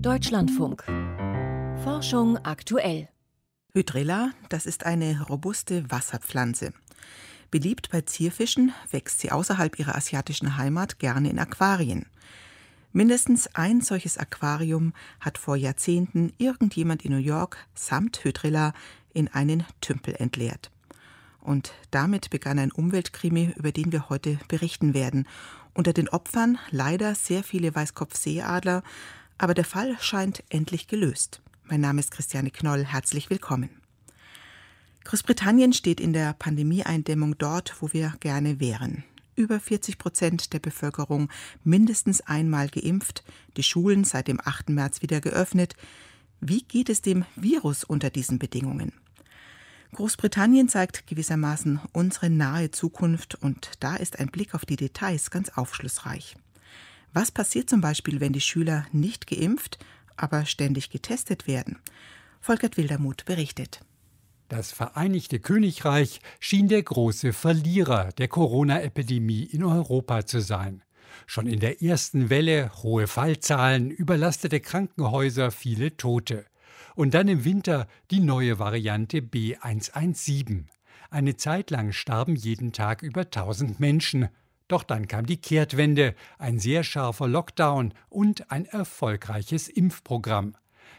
Deutschlandfunk. Forschung aktuell. Hydrilla, das ist eine robuste Wasserpflanze. Beliebt bei Zierfischen wächst sie außerhalb ihrer asiatischen Heimat gerne in Aquarien. Mindestens ein solches Aquarium hat vor Jahrzehnten irgendjemand in New York samt Hydrilla in einen Tümpel entleert. Und damit begann ein Umweltkrimi, über den wir heute berichten werden. Unter den Opfern leider sehr viele Weißkopfseeadler, aber der Fall scheint endlich gelöst. Mein Name ist Christiane Knoll, herzlich willkommen. Großbritannien steht in der Pandemieeindämmung dort, wo wir gerne wären über 40 Prozent der Bevölkerung mindestens einmal geimpft, die Schulen seit dem 8. März wieder geöffnet. Wie geht es dem Virus unter diesen Bedingungen? Großbritannien zeigt gewissermaßen unsere nahe Zukunft und da ist ein Blick auf die Details ganz aufschlussreich. Was passiert zum Beispiel, wenn die Schüler nicht geimpft, aber ständig getestet werden? Volkert Wildermuth berichtet. Das Vereinigte Königreich schien der große Verlierer der Corona-Epidemie in Europa zu sein. Schon in der ersten Welle hohe Fallzahlen, überlastete Krankenhäuser, viele Tote. Und dann im Winter die neue Variante B117. Eine Zeit lang starben jeden Tag über 1000 Menschen. Doch dann kam die Kehrtwende, ein sehr scharfer Lockdown und ein erfolgreiches Impfprogramm.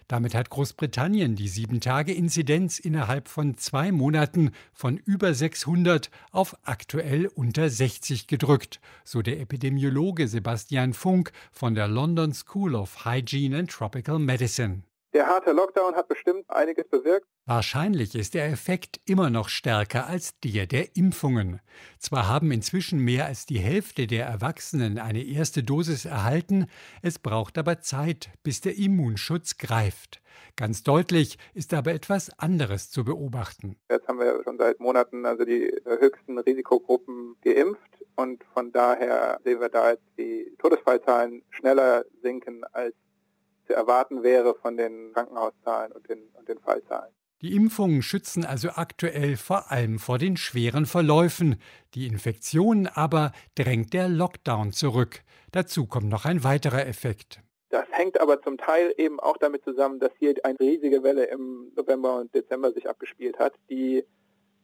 Damit hat Großbritannien die 7-Tage-Inzidenz innerhalb von zwei Monaten von über 600 auf aktuell unter 60 gedrückt, so der Epidemiologe Sebastian Funk von der London School of Hygiene and Tropical Medicine. Der harte Lockdown hat bestimmt einiges bewirkt. Wahrscheinlich ist der Effekt immer noch stärker als der der Impfungen. Zwar haben inzwischen mehr als die Hälfte der Erwachsenen eine erste Dosis erhalten, es braucht aber Zeit, bis der Immunschutz greift. Ganz deutlich ist aber etwas anderes zu beobachten. Jetzt haben wir schon seit Monaten also die höchsten Risikogruppen geimpft und von daher sehen wir da jetzt die Todesfallzahlen schneller sinken als zu erwarten wäre von den Krankenhauszahlen und den, und den Fallzahlen. Die Impfungen schützen also aktuell vor allem vor den schweren Verläufen. Die Infektionen aber drängt der Lockdown zurück. Dazu kommt noch ein weiterer Effekt. Das hängt aber zum Teil eben auch damit zusammen, dass hier eine riesige Welle im November und Dezember sich abgespielt hat, die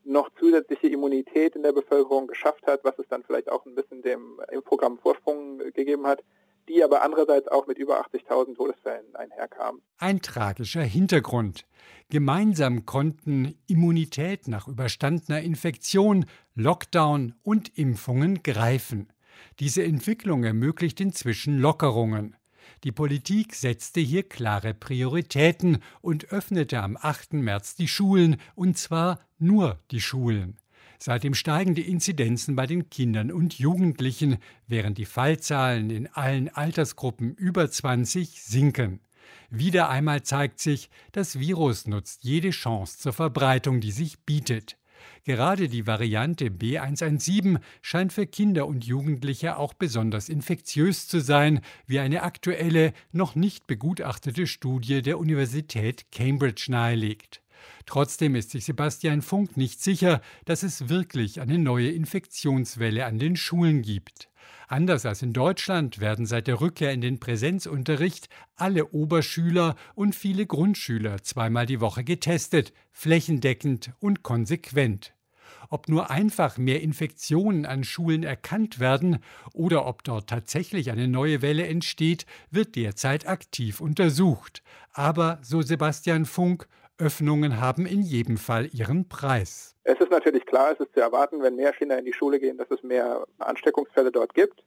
noch zusätzliche Immunität in der Bevölkerung geschafft hat, was es dann vielleicht auch ein bisschen dem Impfprogramm Vorsprung gegeben hat die aber andererseits auch mit über 80.000 Todesfällen einherkam. Ein tragischer Hintergrund. Gemeinsam konnten Immunität nach überstandener Infektion, Lockdown und Impfungen greifen. Diese Entwicklung ermöglicht inzwischen Lockerungen. Die Politik setzte hier klare Prioritäten und öffnete am 8. März die Schulen, und zwar nur die Schulen. Seitdem steigen die Inzidenzen bei den Kindern und Jugendlichen, während die Fallzahlen in allen Altersgruppen über 20 sinken. Wieder einmal zeigt sich, das Virus nutzt jede Chance zur Verbreitung, die sich bietet. Gerade die Variante B117 scheint für Kinder und Jugendliche auch besonders infektiös zu sein, wie eine aktuelle, noch nicht begutachtete Studie der Universität Cambridge nahelegt. Trotzdem ist sich Sebastian Funk nicht sicher, dass es wirklich eine neue Infektionswelle an den Schulen gibt. Anders als in Deutschland werden seit der Rückkehr in den Präsenzunterricht alle Oberschüler und viele Grundschüler zweimal die Woche getestet, flächendeckend und konsequent. Ob nur einfach mehr Infektionen an Schulen erkannt werden oder ob dort tatsächlich eine neue Welle entsteht, wird derzeit aktiv untersucht. Aber, so Sebastian Funk, Öffnungen haben in jedem Fall ihren Preis. Es ist natürlich klar, es ist zu erwarten, wenn mehr Kinder in die Schule gehen, dass es mehr Ansteckungsfälle dort gibt.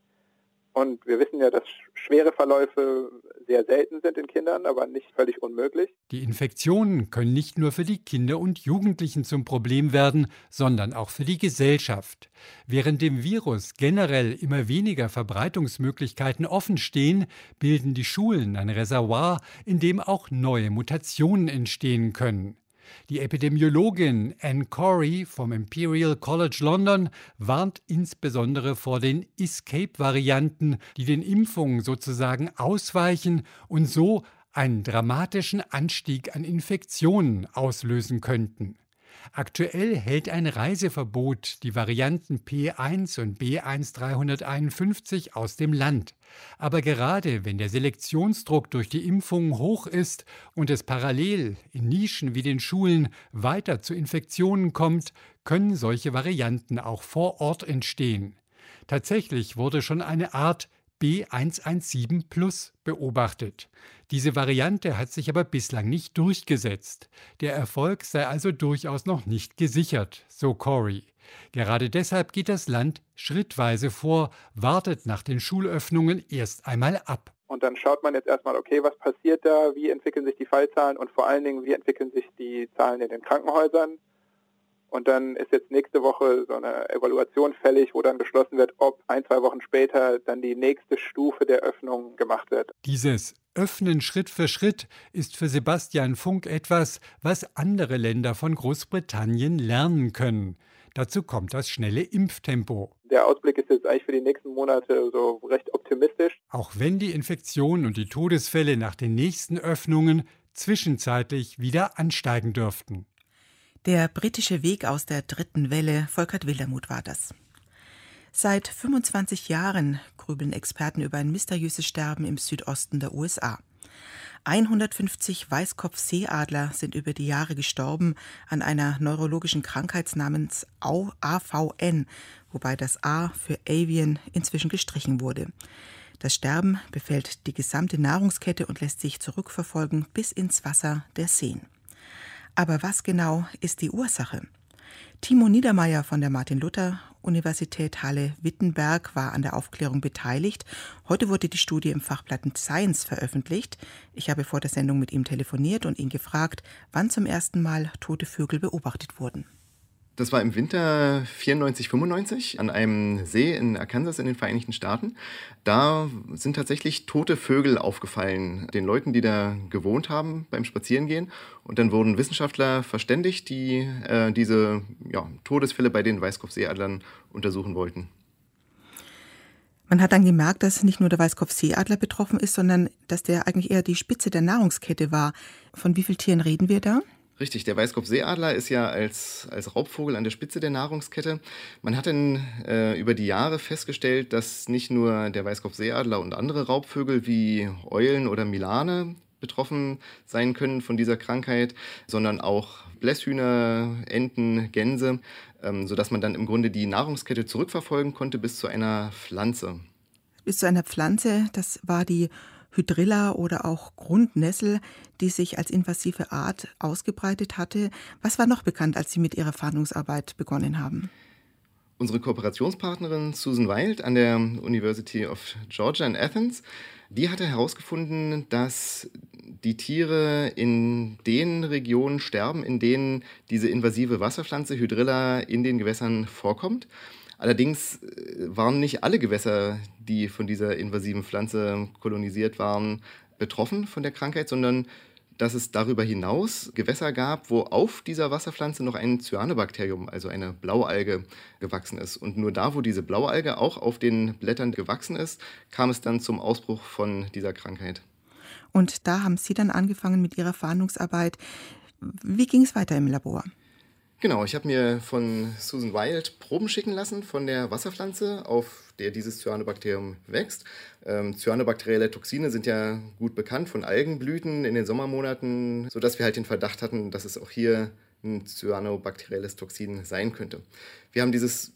Und wir wissen ja, dass schwere Verläufe sehr selten sind in Kindern, aber nicht völlig unmöglich. Die Infektionen können nicht nur für die Kinder und Jugendlichen zum Problem werden, sondern auch für die Gesellschaft. Während dem Virus generell immer weniger Verbreitungsmöglichkeiten offenstehen, bilden die Schulen ein Reservoir, in dem auch neue Mutationen entstehen können. Die Epidemiologin Anne Corey vom Imperial College London warnt insbesondere vor den Escape-Varianten, die den Impfungen sozusagen ausweichen und so einen dramatischen Anstieg an Infektionen auslösen könnten. Aktuell hält ein Reiseverbot die Varianten P1 und B1351 aus dem Land. Aber gerade wenn der Selektionsdruck durch die Impfungen hoch ist und es parallel in Nischen wie den Schulen weiter zu Infektionen kommt, können solche Varianten auch vor Ort entstehen. Tatsächlich wurde schon eine Art B117 Plus beobachtet. Diese Variante hat sich aber bislang nicht durchgesetzt. Der Erfolg sei also durchaus noch nicht gesichert, so Corey. Gerade deshalb geht das Land schrittweise vor, wartet nach den Schulöffnungen erst einmal ab. Und dann schaut man jetzt erstmal, okay, was passiert da, wie entwickeln sich die Fallzahlen und vor allen Dingen, wie entwickeln sich die Zahlen in den Krankenhäusern. Und dann ist jetzt nächste Woche so eine Evaluation fällig, wo dann beschlossen wird, ob ein, zwei Wochen später dann die nächste Stufe der Öffnung gemacht wird. Dieses Öffnen Schritt für Schritt ist für Sebastian Funk etwas, was andere Länder von Großbritannien lernen können. Dazu kommt das schnelle Impftempo. Der Ausblick ist jetzt eigentlich für die nächsten Monate so recht optimistisch. Auch wenn die Infektionen und die Todesfälle nach den nächsten Öffnungen zwischenzeitlich wieder ansteigen dürften. Der britische Weg aus der dritten Welle, Volkert Wildermuth war das. Seit 25 Jahren grübeln Experten über ein mysteriöses Sterben im Südosten der USA. 150 Weißkopfseeadler sind über die Jahre gestorben an einer neurologischen Krankheit namens AVN, wobei das A für Avian inzwischen gestrichen wurde. Das Sterben befällt die gesamte Nahrungskette und lässt sich zurückverfolgen bis ins Wasser der Seen. Aber was genau ist die Ursache? Timo Niedermeyer von der Martin-Luther-Universität Halle-Wittenberg war an der Aufklärung beteiligt. Heute wurde die Studie im Fachblatt Science veröffentlicht. Ich habe vor der Sendung mit ihm telefoniert und ihn gefragt, wann zum ersten Mal tote Vögel beobachtet wurden. Das war im Winter 94, 95 an einem See in Arkansas in den Vereinigten Staaten. Da sind tatsächlich tote Vögel aufgefallen, den Leuten, die da gewohnt haben beim Spazierengehen. Und dann wurden Wissenschaftler verständigt, die äh, diese ja, Todesfälle bei den Weißkopfseeadlern untersuchen wollten. Man hat dann gemerkt, dass nicht nur der Weißkopfseeadler betroffen ist, sondern dass der eigentlich eher die Spitze der Nahrungskette war. Von wie vielen Tieren reden wir da? Richtig, der Weißkopfseeadler ist ja als, als Raubvogel an der Spitze der Nahrungskette. Man hat dann äh, über die Jahre festgestellt, dass nicht nur der Weißkopfseeadler und andere Raubvögel wie Eulen oder Milane betroffen sein können von dieser Krankheit, sondern auch Blässhühner, Enten, Gänse, ähm, sodass man dann im Grunde die Nahrungskette zurückverfolgen konnte bis zu einer Pflanze. Bis zu einer Pflanze, das war die Hydrilla oder auch Grundnessel, die sich als invasive Art ausgebreitet hatte. Was war noch bekannt, als Sie mit Ihrer Fahndungsarbeit begonnen haben? Unsere Kooperationspartnerin Susan Wild an der University of Georgia in Athens, die hatte herausgefunden, dass die Tiere in den Regionen sterben, in denen diese invasive Wasserpflanze Hydrilla in den Gewässern vorkommt. Allerdings äh, waren nicht alle Gewässer, die von dieser invasiven Pflanze kolonisiert waren, betroffen von der Krankheit, sondern dass es darüber hinaus Gewässer gab, wo auf dieser Wasserpflanze noch ein Cyanobakterium, also eine Blaualge, gewachsen ist. Und nur da, wo diese Blaualge auch auf den Blättern gewachsen ist, kam es dann zum Ausbruch von dieser Krankheit. Und da haben Sie dann angefangen mit Ihrer Fahndungsarbeit. Wie ging es weiter im Labor? Genau, ich habe mir von Susan Wild Proben schicken lassen von der Wasserpflanze, auf der dieses Cyanobakterium wächst. Ähm, cyanobakterielle Toxine sind ja gut bekannt von Algenblüten in den Sommermonaten, sodass wir halt den Verdacht hatten, dass es auch hier ein cyanobakterielles Toxin sein könnte. Wir haben dieses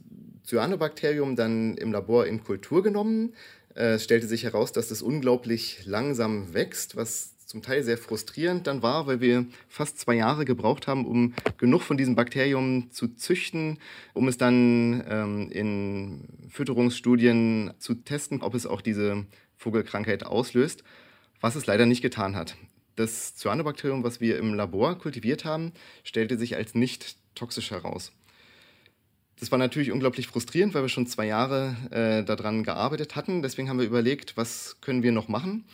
Cyanobakterium dann im Labor in Kultur genommen. Äh, es stellte sich heraus, dass es unglaublich langsam wächst, was zum Teil sehr frustrierend dann war, weil wir fast zwei Jahre gebraucht haben, um genug von diesem Bakterium zu züchten, um es dann ähm, in Fütterungsstudien zu testen, ob es auch diese Vogelkrankheit auslöst, was es leider nicht getan hat. Das Cyanobakterium, was wir im Labor kultiviert haben, stellte sich als nicht toxisch heraus. Das war natürlich unglaublich frustrierend, weil wir schon zwei Jahre äh, daran gearbeitet hatten. Deswegen haben wir überlegt, was können wir noch machen.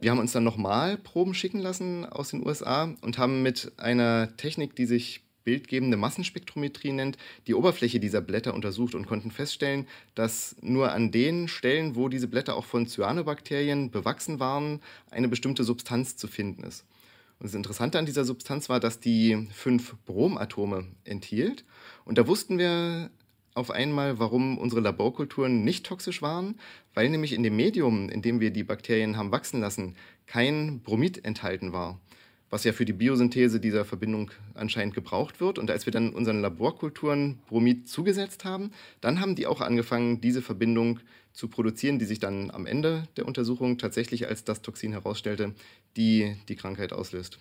Wir haben uns dann nochmal Proben schicken lassen aus den USA und haben mit einer Technik, die sich bildgebende Massenspektrometrie nennt, die Oberfläche dieser Blätter untersucht und konnten feststellen, dass nur an den Stellen, wo diese Blätter auch von Cyanobakterien bewachsen waren, eine bestimmte Substanz zu finden ist. Und das Interessante an dieser Substanz war, dass die fünf Bromatome enthielt. Und da wussten wir auf einmal, warum unsere Laborkulturen nicht toxisch waren, weil nämlich in dem Medium, in dem wir die Bakterien haben wachsen lassen, kein Bromid enthalten war, was ja für die Biosynthese dieser Verbindung anscheinend gebraucht wird. Und als wir dann unseren Laborkulturen Bromid zugesetzt haben, dann haben die auch angefangen, diese Verbindung zu produzieren, die sich dann am Ende der Untersuchung tatsächlich als das Toxin herausstellte, die die Krankheit auslöst.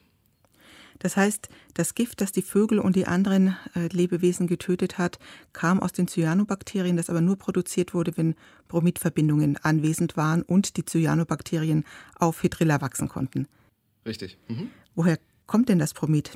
Das heißt, das Gift, das die Vögel und die anderen äh, Lebewesen getötet hat, kam aus den Cyanobakterien, das aber nur produziert wurde, wenn Bromidverbindungen anwesend waren und die Cyanobakterien auf Hydrilla wachsen konnten. Richtig. Mhm. Woher kommt denn das Bromid?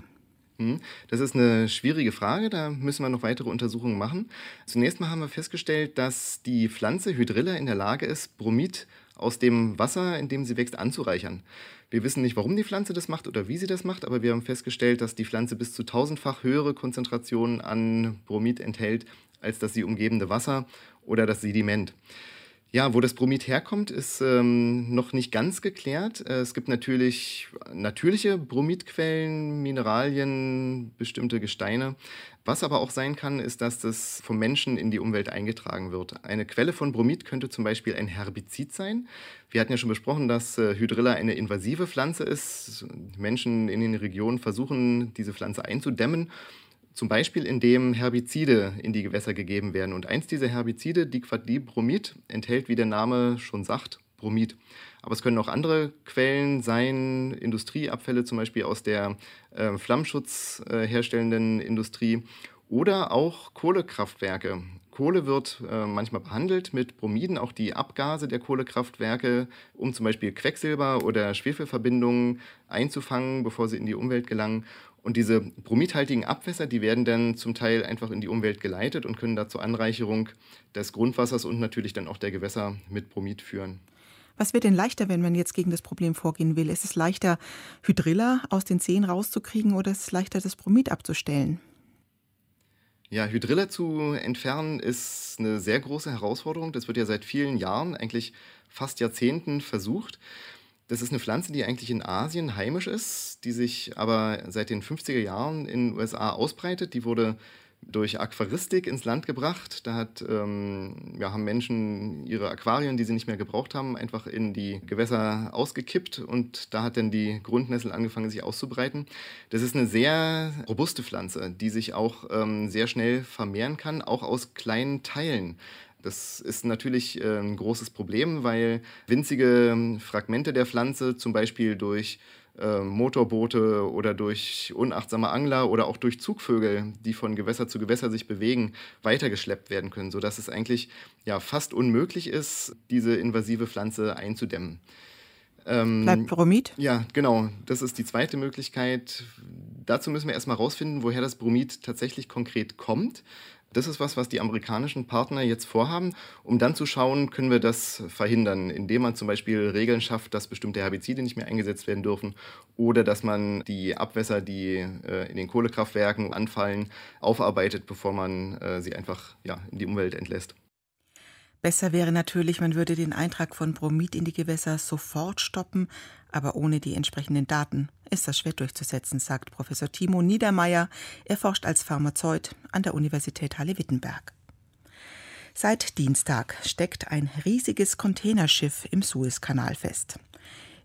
Mhm. Das ist eine schwierige Frage, da müssen wir noch weitere Untersuchungen machen. Zunächst mal haben wir festgestellt, dass die Pflanze Hydrilla in der Lage ist, Bromid aus dem Wasser, in dem sie wächst, anzureichern. Wir wissen nicht, warum die Pflanze das macht oder wie sie das macht, aber wir haben festgestellt, dass die Pflanze bis zu tausendfach höhere Konzentrationen an Bromid enthält als das sie umgebende Wasser oder das Sediment. Ja, wo das Bromid herkommt, ist ähm, noch nicht ganz geklärt. Äh, es gibt natürlich natürliche Bromidquellen, Mineralien, bestimmte Gesteine. Was aber auch sein kann, ist, dass das vom Menschen in die Umwelt eingetragen wird. Eine Quelle von Bromid könnte zum Beispiel ein Herbizid sein. Wir hatten ja schon besprochen, dass äh, Hydrilla eine invasive Pflanze ist. Menschen in den Regionen versuchen, diese Pflanze einzudämmen. Zum Beispiel, indem Herbizide in die Gewässer gegeben werden. Und eins dieser Herbizide, Diquadlibromid, enthält, wie der Name schon sagt, Bromid. Aber es können auch andere Quellen sein, Industrieabfälle zum Beispiel aus der äh, Flammschutz äh, herstellenden Industrie oder auch Kohlekraftwerke. Kohle wird äh, manchmal behandelt mit Bromiden, auch die Abgase der Kohlekraftwerke, um zum Beispiel Quecksilber oder Schwefelverbindungen einzufangen, bevor sie in die Umwelt gelangen. Und diese bromidhaltigen Abwässer, die werden dann zum Teil einfach in die Umwelt geleitet und können da zur Anreicherung des Grundwassers und natürlich dann auch der Gewässer mit Bromid führen. Was wird denn leichter, wenn man jetzt gegen das Problem vorgehen will? Ist es leichter, Hydrilla aus den Zehen rauszukriegen oder ist es leichter, das Bromid abzustellen? Ja, Hydrilla zu entfernen ist eine sehr große Herausforderung. Das wird ja seit vielen Jahren, eigentlich fast Jahrzehnten versucht. Das ist eine Pflanze, die eigentlich in Asien heimisch ist, die sich aber seit den 50er Jahren in den USA ausbreitet. Die wurde durch Aquaristik ins Land gebracht. Da hat, ähm, ja, haben Menschen ihre Aquarien, die sie nicht mehr gebraucht haben, einfach in die Gewässer ausgekippt und da hat dann die Grundnessel angefangen, sich auszubreiten. Das ist eine sehr robuste Pflanze, die sich auch ähm, sehr schnell vermehren kann, auch aus kleinen Teilen. Das ist natürlich äh, ein großes Problem, weil winzige ähm, Fragmente der Pflanze, zum Beispiel durch äh, Motorboote oder durch unachtsame Angler oder auch durch Zugvögel, die von Gewässer zu Gewässer sich bewegen, weitergeschleppt werden können, sodass es eigentlich ja, fast unmöglich ist, diese invasive Pflanze einzudämmen. Ähm, Bleibt Bromid? Ja, genau. Das ist die zweite Möglichkeit. Dazu müssen wir erstmal rausfinden, woher das Bromid tatsächlich konkret kommt. Das ist was, was die amerikanischen Partner jetzt vorhaben, um dann zu schauen, können wir das verhindern, indem man zum Beispiel Regeln schafft, dass bestimmte Herbizide nicht mehr eingesetzt werden dürfen oder dass man die Abwässer, die äh, in den Kohlekraftwerken anfallen, aufarbeitet, bevor man äh, sie einfach ja, in die Umwelt entlässt. Besser wäre natürlich, man würde den Eintrag von Bromid in die Gewässer sofort stoppen, aber ohne die entsprechenden Daten ist das schwer durchzusetzen, sagt Professor Timo Niedermeyer. Er forscht als Pharmazeut an der Universität Halle-Wittenberg. Seit Dienstag steckt ein riesiges Containerschiff im Suezkanal fest.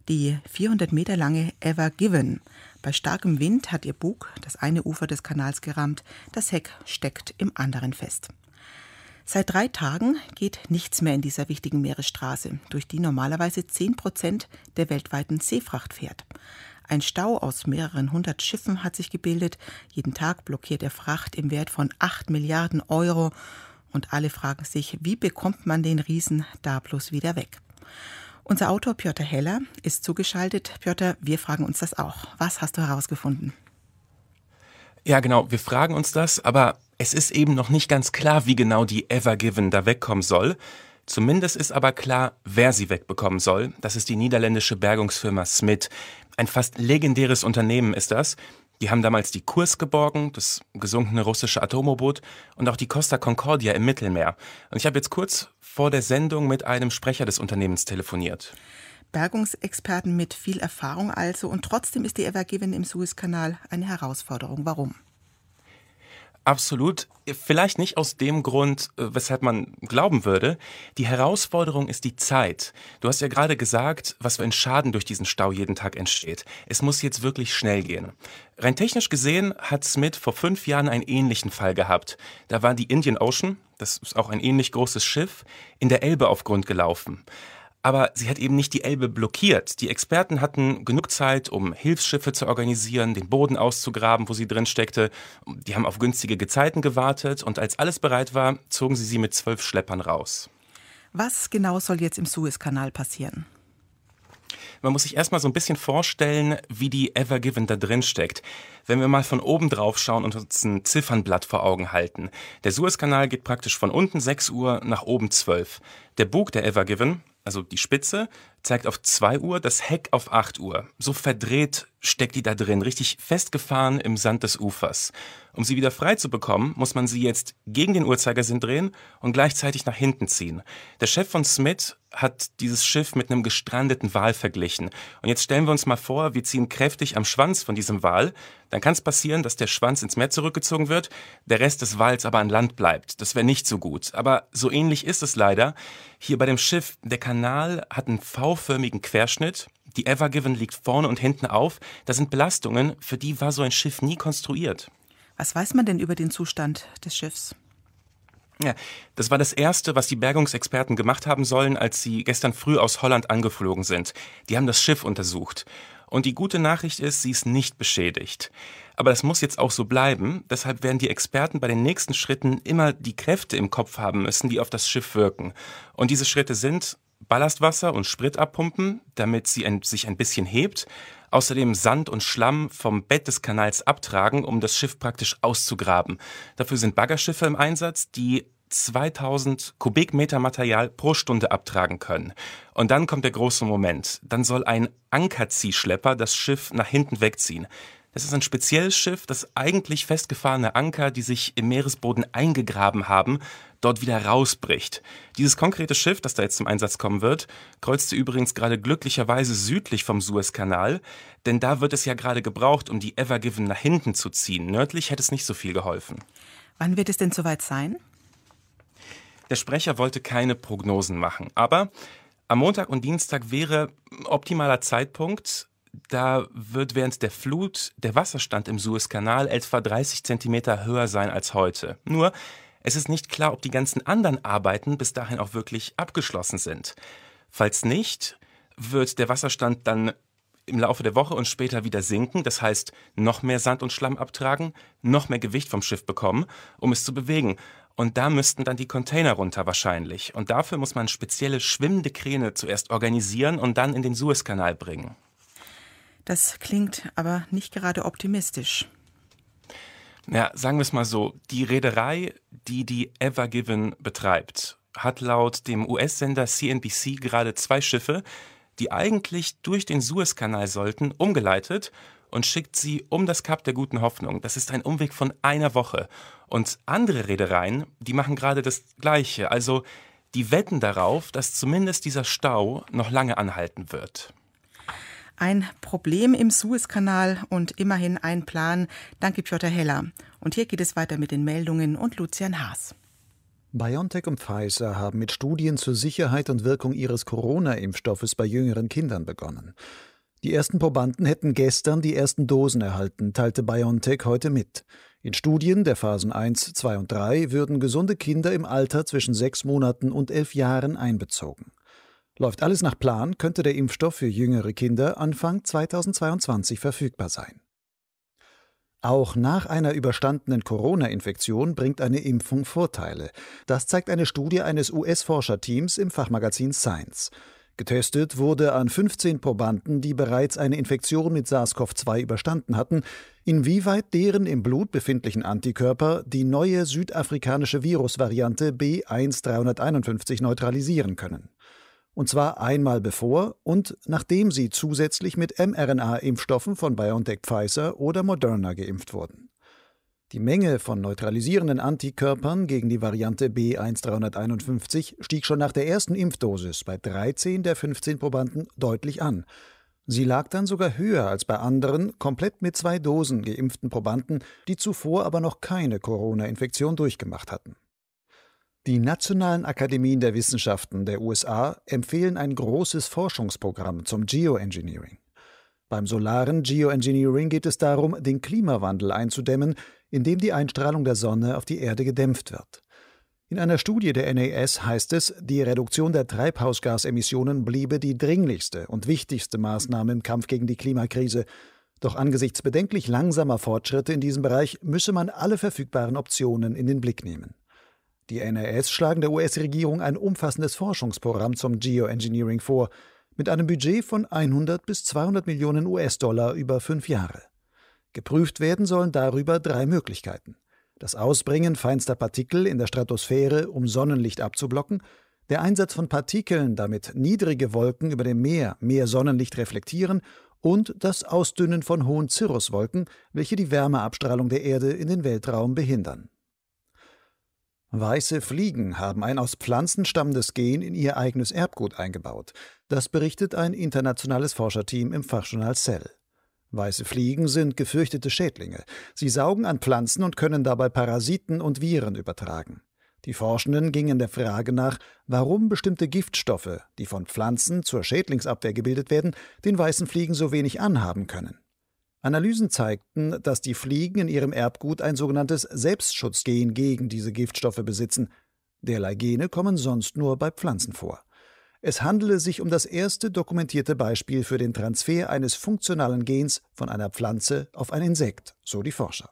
Die 400 Meter lange Ever Given. Bei starkem Wind hat ihr Bug das eine Ufer des Kanals gerammt, das Heck steckt im anderen fest. Seit drei Tagen geht nichts mehr in dieser wichtigen Meeresstraße, durch die normalerweise 10 Prozent der weltweiten Seefracht fährt. Ein Stau aus mehreren hundert Schiffen hat sich gebildet. Jeden Tag blockiert er Fracht im Wert von 8 Milliarden Euro. Und alle fragen sich, wie bekommt man den Riesen da bloß wieder weg? Unser Autor Piotr Heller ist zugeschaltet. Piotr, wir fragen uns das auch. Was hast du herausgefunden? Ja, genau, wir fragen uns das, aber es ist eben noch nicht ganz klar, wie genau die Ever Given da wegkommen soll. Zumindest ist aber klar, wer sie wegbekommen soll. Das ist die niederländische Bergungsfirma Smith. Ein fast legendäres Unternehmen ist das. Die haben damals die Kurs geborgen, das gesunkene russische Atomboot und auch die Costa Concordia im Mittelmeer. Und ich habe jetzt kurz vor der Sendung mit einem Sprecher des Unternehmens telefoniert. Bergungsexperten mit viel Erfahrung also und trotzdem ist die Evergiven im Suezkanal eine Herausforderung. Warum? Absolut. Vielleicht nicht aus dem Grund, äh, weshalb man glauben würde. Die Herausforderung ist die Zeit. Du hast ja gerade gesagt, was für ein Schaden durch diesen Stau jeden Tag entsteht. Es muss jetzt wirklich schnell gehen. Rein technisch gesehen hat Smith vor fünf Jahren einen ähnlichen Fall gehabt. Da war die Indian Ocean, das ist auch ein ähnlich großes Schiff, in der Elbe auf Grund gelaufen aber sie hat eben nicht die Elbe blockiert. Die Experten hatten genug Zeit, um Hilfsschiffe zu organisieren, den Boden auszugraben, wo sie drin steckte. Die haben auf günstige Gezeiten gewartet und als alles bereit war, zogen sie sie mit zwölf Schleppern raus. Was genau soll jetzt im Suezkanal passieren? Man muss sich erstmal so ein bisschen vorstellen, wie die Ever Given da drin steckt. Wenn wir mal von oben drauf schauen und uns ein Ziffernblatt vor Augen halten. Der Suezkanal geht praktisch von unten 6 Uhr nach oben 12. Der Bug der Ever Given, also die Spitze, zeigt auf 2 Uhr, das Heck auf 8 Uhr. So verdreht steckt die da drin, richtig festgefahren im Sand des Ufers. Um sie wieder frei zu bekommen, muss man sie jetzt gegen den Uhrzeigersinn drehen und gleichzeitig nach hinten ziehen. Der Chef von Smith hat dieses Schiff mit einem gestrandeten Wal verglichen. Und jetzt stellen wir uns mal vor, wir ziehen kräftig am Schwanz von diesem Wal. Dann kann es passieren, dass der Schwanz ins Meer zurückgezogen wird, der Rest des Wals aber an Land bleibt. Das wäre nicht so gut. Aber so ähnlich ist es leider. Hier bei dem Schiff, der Kanal hat einen V-förmigen Querschnitt. Die Ever Given liegt vorne und hinten auf. Das sind Belastungen, für die war so ein Schiff nie konstruiert. Was weiß man denn über den Zustand des Schiffs? Ja, das war das Erste, was die Bergungsexperten gemacht haben sollen, als sie gestern früh aus Holland angeflogen sind. Die haben das Schiff untersucht. Und die gute Nachricht ist, sie ist nicht beschädigt. Aber das muss jetzt auch so bleiben. Deshalb werden die Experten bei den nächsten Schritten immer die Kräfte im Kopf haben müssen, die auf das Schiff wirken. Und diese Schritte sind Ballastwasser und Sprit abpumpen, damit sie ein, sich ein bisschen hebt. Außerdem Sand und Schlamm vom Bett des Kanals abtragen, um das Schiff praktisch auszugraben. Dafür sind Baggerschiffe im Einsatz, die 2000 Kubikmeter Material pro Stunde abtragen können. Und dann kommt der große Moment. Dann soll ein Ankerziehschlepper das Schiff nach hinten wegziehen. Es ist ein spezielles Schiff, das eigentlich festgefahrene Anker, die sich im Meeresboden eingegraben haben, dort wieder rausbricht. Dieses konkrete Schiff, das da jetzt zum Einsatz kommen wird, kreuzte übrigens gerade glücklicherweise südlich vom Suezkanal, denn da wird es ja gerade gebraucht, um die Ever Given nach hinten zu ziehen. Nördlich hätte es nicht so viel geholfen. Wann wird es denn soweit sein? Der Sprecher wollte keine Prognosen machen, aber am Montag und Dienstag wäre optimaler Zeitpunkt, da wird während der Flut der Wasserstand im Suezkanal etwa 30 Zentimeter höher sein als heute. Nur, es ist nicht klar, ob die ganzen anderen Arbeiten bis dahin auch wirklich abgeschlossen sind. Falls nicht, wird der Wasserstand dann im Laufe der Woche und später wieder sinken, das heißt noch mehr Sand und Schlamm abtragen, noch mehr Gewicht vom Schiff bekommen, um es zu bewegen. Und da müssten dann die Container runter wahrscheinlich. Und dafür muss man spezielle schwimmende Kräne zuerst organisieren und dann in den Suezkanal bringen. Das klingt aber nicht gerade optimistisch. Ja, sagen wir es mal so, die Reederei, die die Ever Given betreibt, hat laut dem US-Sender CNBC gerade zwei Schiffe, die eigentlich durch den Suezkanal sollten, umgeleitet und schickt sie um das Kap der guten Hoffnung. Das ist ein Umweg von einer Woche. Und andere Reedereien, die machen gerade das Gleiche. Also die wetten darauf, dass zumindest dieser Stau noch lange anhalten wird. Ein Problem im Suezkanal und immerhin ein Plan. Danke, Piotr Heller. Und hier geht es weiter mit den Meldungen und Lucian Haas. BioNTech und Pfizer haben mit Studien zur Sicherheit und Wirkung ihres Corona-Impfstoffes bei jüngeren Kindern begonnen. Die ersten Probanden hätten gestern die ersten Dosen erhalten, teilte BioNTech heute mit. In Studien der Phasen 1, 2 und 3 würden gesunde Kinder im Alter zwischen sechs Monaten und elf Jahren einbezogen. Läuft alles nach Plan, könnte der Impfstoff für jüngere Kinder Anfang 2022 verfügbar sein. Auch nach einer überstandenen Corona-Infektion bringt eine Impfung Vorteile. Das zeigt eine Studie eines US-Forscherteams im Fachmagazin Science. Getestet wurde an 15 Probanden, die bereits eine Infektion mit SARS-CoV-2 überstanden hatten, inwieweit deren im Blut befindlichen Antikörper die neue südafrikanische Virusvariante B1351 neutralisieren können und zwar einmal bevor und nachdem sie zusätzlich mit mRNA-Impfstoffen von BioNTech Pfizer oder Moderna geimpft wurden. Die Menge von neutralisierenden Antikörpern gegen die Variante B1351 stieg schon nach der ersten Impfdosis bei 13 der 15 Probanden deutlich an. Sie lag dann sogar höher als bei anderen, komplett mit zwei Dosen geimpften Probanden, die zuvor aber noch keine Corona-Infektion durchgemacht hatten. Die Nationalen Akademien der Wissenschaften der USA empfehlen ein großes Forschungsprogramm zum Geoengineering. Beim solaren Geoengineering geht es darum, den Klimawandel einzudämmen, indem die Einstrahlung der Sonne auf die Erde gedämpft wird. In einer Studie der NAS heißt es, die Reduktion der Treibhausgasemissionen bliebe die dringlichste und wichtigste Maßnahme im Kampf gegen die Klimakrise. Doch angesichts bedenklich langsamer Fortschritte in diesem Bereich müsse man alle verfügbaren Optionen in den Blick nehmen. Die NAS schlagen der US-Regierung ein umfassendes Forschungsprogramm zum Geoengineering vor mit einem Budget von 100 bis 200 Millionen US-Dollar über fünf Jahre. Geprüft werden sollen darüber drei Möglichkeiten. Das Ausbringen feinster Partikel in der Stratosphäre, um Sonnenlicht abzublocken, der Einsatz von Partikeln, damit niedrige Wolken über dem Meer mehr Sonnenlicht reflektieren und das Ausdünnen von hohen Cirruswolken, welche die Wärmeabstrahlung der Erde in den Weltraum behindern. Weiße Fliegen haben ein aus Pflanzen stammendes Gen in ihr eigenes Erbgut eingebaut. Das berichtet ein internationales Forscherteam im Fachjournal Cell. Weiße Fliegen sind gefürchtete Schädlinge. Sie saugen an Pflanzen und können dabei Parasiten und Viren übertragen. Die Forschenden gingen der Frage nach, warum bestimmte Giftstoffe, die von Pflanzen zur Schädlingsabwehr gebildet werden, den weißen Fliegen so wenig anhaben können. Analysen zeigten, dass die Fliegen in ihrem Erbgut ein sogenanntes Selbstschutzgen gegen diese Giftstoffe besitzen. Derlei Gene kommen sonst nur bei Pflanzen vor. Es handele sich um das erste dokumentierte Beispiel für den Transfer eines funktionalen Gens von einer Pflanze auf ein Insekt, so die Forscher.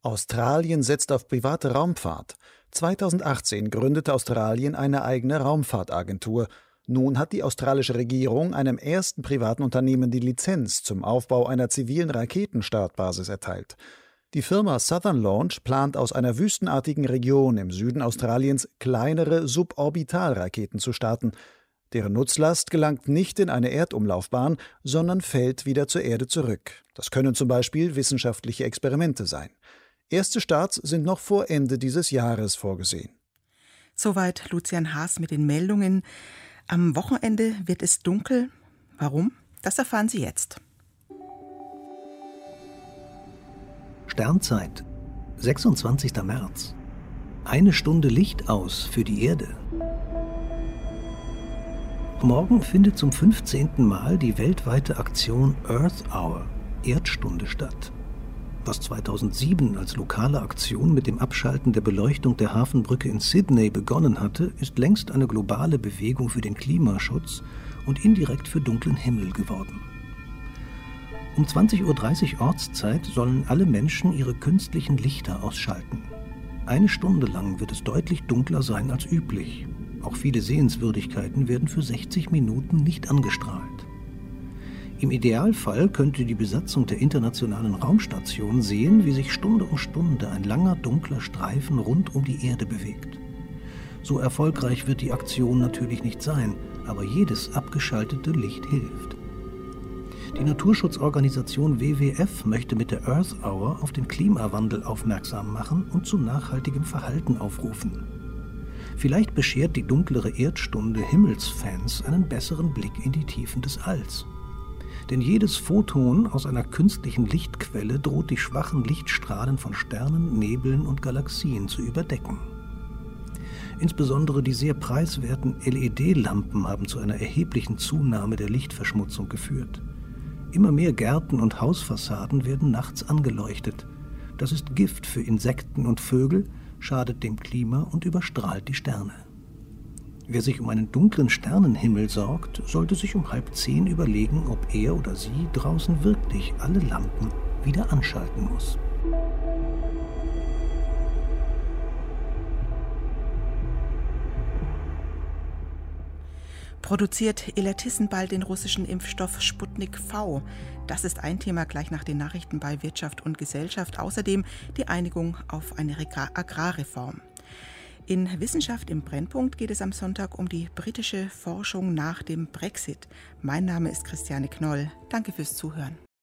Australien setzt auf private Raumfahrt. 2018 gründete Australien eine eigene Raumfahrtagentur, nun hat die australische Regierung einem ersten privaten Unternehmen die Lizenz zum Aufbau einer zivilen Raketenstartbasis erteilt. Die Firma Southern Launch plant aus einer wüstenartigen Region im Süden Australiens kleinere Suborbitalraketen zu starten. Deren Nutzlast gelangt nicht in eine Erdumlaufbahn, sondern fällt wieder zur Erde zurück. Das können zum Beispiel wissenschaftliche Experimente sein. Erste Starts sind noch vor Ende dieses Jahres vorgesehen. Soweit Lucian Haas mit den Meldungen. Am Wochenende wird es dunkel. Warum? Das erfahren Sie jetzt. Sternzeit, 26. März. Eine Stunde Licht aus für die Erde. Morgen findet zum 15. Mal die weltweite Aktion Earth Hour, Erdstunde statt. Was 2007 als lokale Aktion mit dem Abschalten der Beleuchtung der Hafenbrücke in Sydney begonnen hatte, ist längst eine globale Bewegung für den Klimaschutz und indirekt für dunklen Himmel geworden. Um 20.30 Uhr Ortszeit sollen alle Menschen ihre künstlichen Lichter ausschalten. Eine Stunde lang wird es deutlich dunkler sein als üblich. Auch viele Sehenswürdigkeiten werden für 60 Minuten nicht angestrahlt. Im Idealfall könnte die Besatzung der internationalen Raumstation sehen, wie sich Stunde um Stunde ein langer dunkler Streifen rund um die Erde bewegt. So erfolgreich wird die Aktion natürlich nicht sein, aber jedes abgeschaltete Licht hilft. Die Naturschutzorganisation WWF möchte mit der Earth Hour auf den Klimawandel aufmerksam machen und zu nachhaltigem Verhalten aufrufen. Vielleicht beschert die dunklere Erdstunde Himmelsfans einen besseren Blick in die Tiefen des Alls. Denn jedes Photon aus einer künstlichen Lichtquelle droht die schwachen Lichtstrahlen von Sternen, Nebeln und Galaxien zu überdecken. Insbesondere die sehr preiswerten LED-Lampen haben zu einer erheblichen Zunahme der Lichtverschmutzung geführt. Immer mehr Gärten und Hausfassaden werden nachts angeleuchtet. Das ist Gift für Insekten und Vögel, schadet dem Klima und überstrahlt die Sterne. Wer sich um einen dunklen Sternenhimmel sorgt, sollte sich um halb zehn überlegen, ob er oder sie draußen wirklich alle Lampen wieder anschalten muss. Produziert Elatissen bald den russischen Impfstoff Sputnik V? Das ist ein Thema gleich nach den Nachrichten bei Wirtschaft und Gesellschaft. Außerdem die Einigung auf eine Agrarreform. In Wissenschaft im Brennpunkt geht es am Sonntag um die britische Forschung nach dem Brexit. Mein Name ist Christiane Knoll. Danke fürs Zuhören.